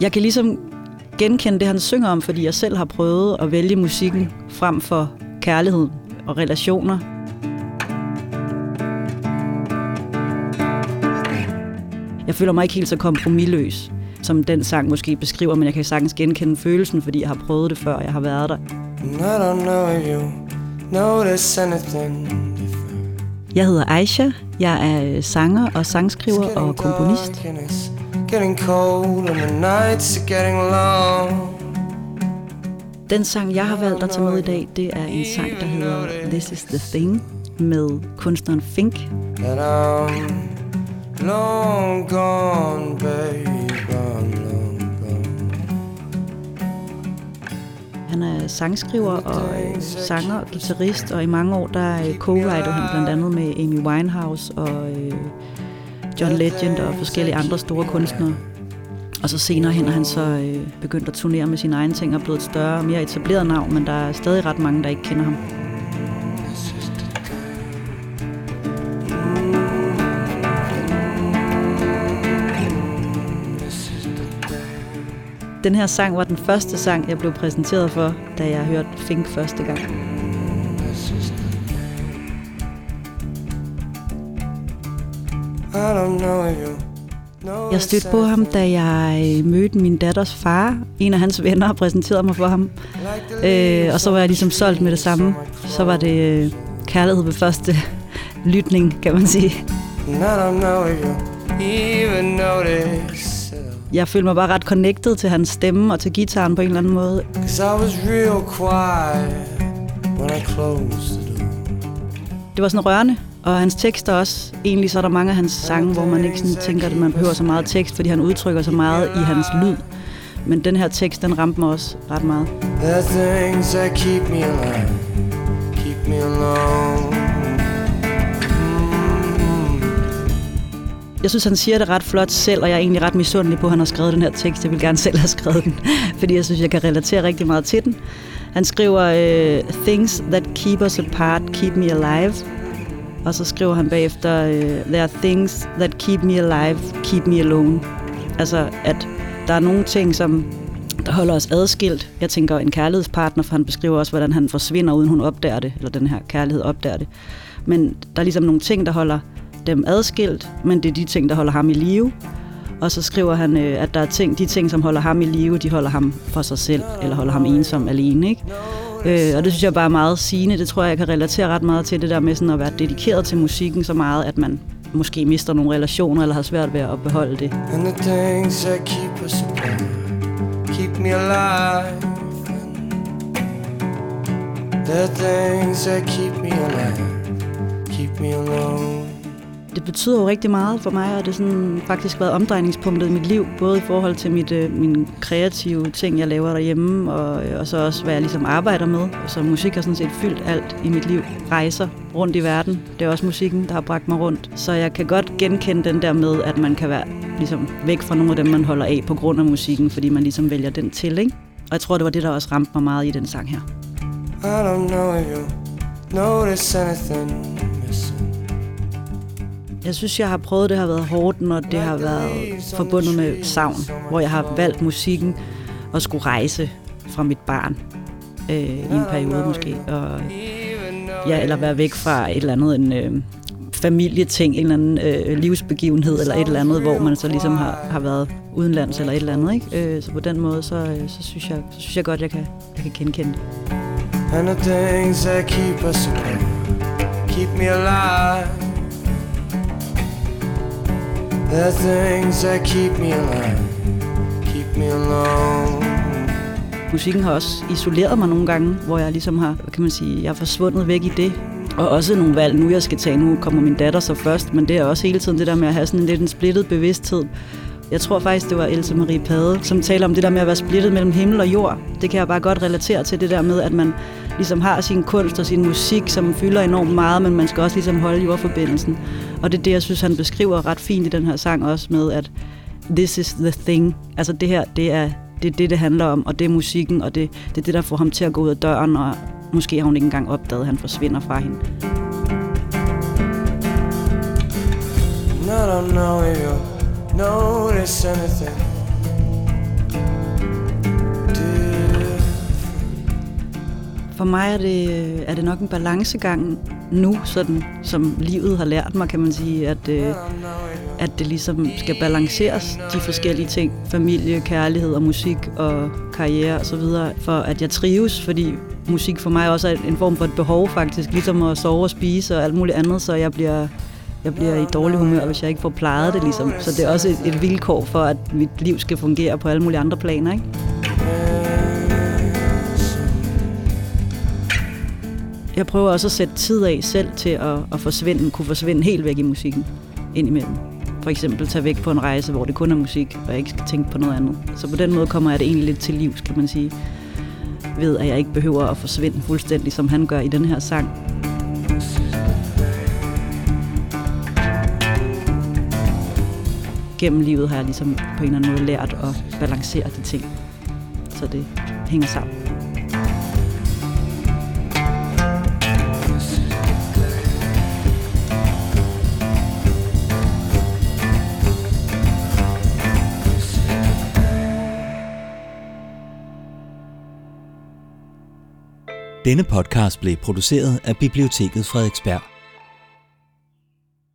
Jeg kan ligesom genkende det, han synger om, fordi jeg selv har prøvet at vælge musikken frem for kærlighed og relationer. Jeg føler mig ikke helt så kompromilløs, som den sang måske beskriver, men jeg kan sagtens genkende følelsen, fordi jeg har prøvet det før, jeg har været der. I don't know if you notice anything jeg hedder Aisha. Jeg er øh, sanger og sangskriver og komponist. Den sang, jeg har valgt at tage med i dag, det er en sang, der hedder This is the Thing med kunstneren Fink. And I'm long gone, babe, I'm Han er sangskriver og øh, sanger og guitarist, og i mange år der øh, co-writer han blandt andet med Amy Winehouse og øh, John Legend og forskellige andre store kunstnere. Og så senere hen er han så øh, begyndt at turnere med sine egne ting og blevet et større og mere etableret navn, men der er stadig ret mange, der ikke kender ham. Den her sang var den første sang, jeg blev præsenteret for, da jeg hørte Fink første gang. I jeg stødte på ham, da jeg mødte min datters far. En af hans venner præsenterede mig for ham. Øh, og så var jeg ligesom solgt med det samme. Så var det øh, kærlighed ved første lytning, kan man sige. Jeg følte mig bare ret connected til hans stemme og til gitaren på en eller anden måde. Det var sådan rørende. Og hans tekster også. Egentlig så er der mange af hans sange, hvor man ikke sådan tænker, at man behøver så meget tekst, fordi han udtrykker så meget i hans lyd. Men den her tekst, den ramte mig også ret meget. The things that keep me alive, Jeg synes, han siger det ret flot selv, og jeg er egentlig ret misundelig på, at han har skrevet den her tekst. Jeg vil gerne selv have skrevet den, fordi jeg synes, jeg kan relatere rigtig meget til den. Han skriver, øh, Things that keep us apart, keep me alive. Og så skriver han bagefter, øh, There are things that keep me alive, keep me alone. Altså, at der er nogle ting, som der holder os adskilt. Jeg tænker en kærlighedspartner, for han beskriver også, hvordan han forsvinder, uden hun opdager det, eller den her kærlighed opdager det. Men der er ligesom nogle ting, der holder dem adskilt, men det er de ting, der holder ham i live. Og så skriver han, øh, at der er ting, de ting, som holder ham i live, de holder ham for sig selv, eller holder ham ensom alene. Ikke? Øh, og det synes jeg bare er meget sigende. Det tror jeg, jeg kan relatere ret meget til det der med sådan at være dedikeret til musikken så meget, at man måske mister nogle relationer, eller har svært ved at beholde det. And the things that keep us apart, keep me alive. The things that keep me alive, det betyder jo rigtig meget for mig, og det har sådan faktisk været omdrejningspunktet i mit liv, både i forhold til mit, øh, mine kreative ting, jeg laver derhjemme, og, øh, og så også, hvad jeg ligesom arbejder med. Så musik har sådan set fyldt alt i mit liv. Rejser rundt i verden, det er også musikken, der har bragt mig rundt. Så jeg kan godt genkende den der med, at man kan være ligesom væk fra nogle af dem, man holder af på grund af musikken, fordi man ligesom vælger den til, ikke? Og jeg tror, det var det, der også ramte mig meget i den sang her. I don't know if you notice anything jeg synes, jeg har prøvet, det har været hårdt, når det har været forbundet med savn, hvor jeg har valgt musikken og skulle rejse fra mit barn øh, i en periode måske. Og, ja, eller være væk fra et eller andet, en øh, familieting, en eller anden øh, livsbegivenhed eller et eller andet, hvor man så ligesom har, har været udenlands eller et eller andet. Ikke? Øh, så på den måde, så, øh, så, synes jeg, så synes jeg godt, jeg kan, jeg kan genkende det. And the things that keep us apart, keep me alive The things that keep me alive, keep me alone. Musikken har også isoleret mig nogle gange, hvor jeg ligesom har, hvad kan man sige, jeg er forsvundet væk i det. Og også nogle valg, nu jeg skal tage, nu kommer min datter så først, men det er også hele tiden det der med at have sådan en lidt en splittet bevidsthed. Jeg tror faktisk, det var Else Marie Pade, som taler om det der med at være splittet mellem himmel og jord. Det kan jeg bare godt relatere til, det der med, at man ligesom har sin kunst og sin musik, som fylder enormt meget, men man skal også ligesom holde jordforbindelsen. Og det er det, jeg synes, han beskriver ret fint i den her sang også med, at this is the thing. Altså det her, det er det, er det, det handler om, og det er musikken, og det, det er det, der får ham til at gå ud af døren, og måske har hun ikke engang opdaget, at han forsvinder fra hende. I don't know you notice anything different. For mig er det, er det nok en balancegang nu, sådan, som livet har lært mig, kan man sige, at, øh, at det ligesom skal balanceres, de forskellige ting, familie, kærlighed og musik og karriere og så videre, for at jeg trives, fordi musik for mig også er en form for et behov faktisk, ligesom at sove og spise og alt muligt andet, så jeg bliver jeg bliver i dårlig humør, hvis jeg ikke får plejet det ligesom. Så det er også et, et vilkår for, at mit liv skal fungere på alle mulige andre planer, ikke? Jeg prøver også at sætte tid af selv til at, at forsvinde, kunne forsvinde helt væk i musikken indimellem. For eksempel tage væk på en rejse, hvor det kun er musik, og jeg ikke skal tænke på noget andet. Så på den måde kommer jeg det egentlig lidt til livs, kan man sige. Ved, at jeg ikke behøver at forsvinde fuldstændig, som han gør i den her sang. Gennem livet har jeg ligesom på en eller anden måde lært at balancere de ting, så det hænger sammen. Denne podcast blev produceret af Biblioteket Frederiksberg.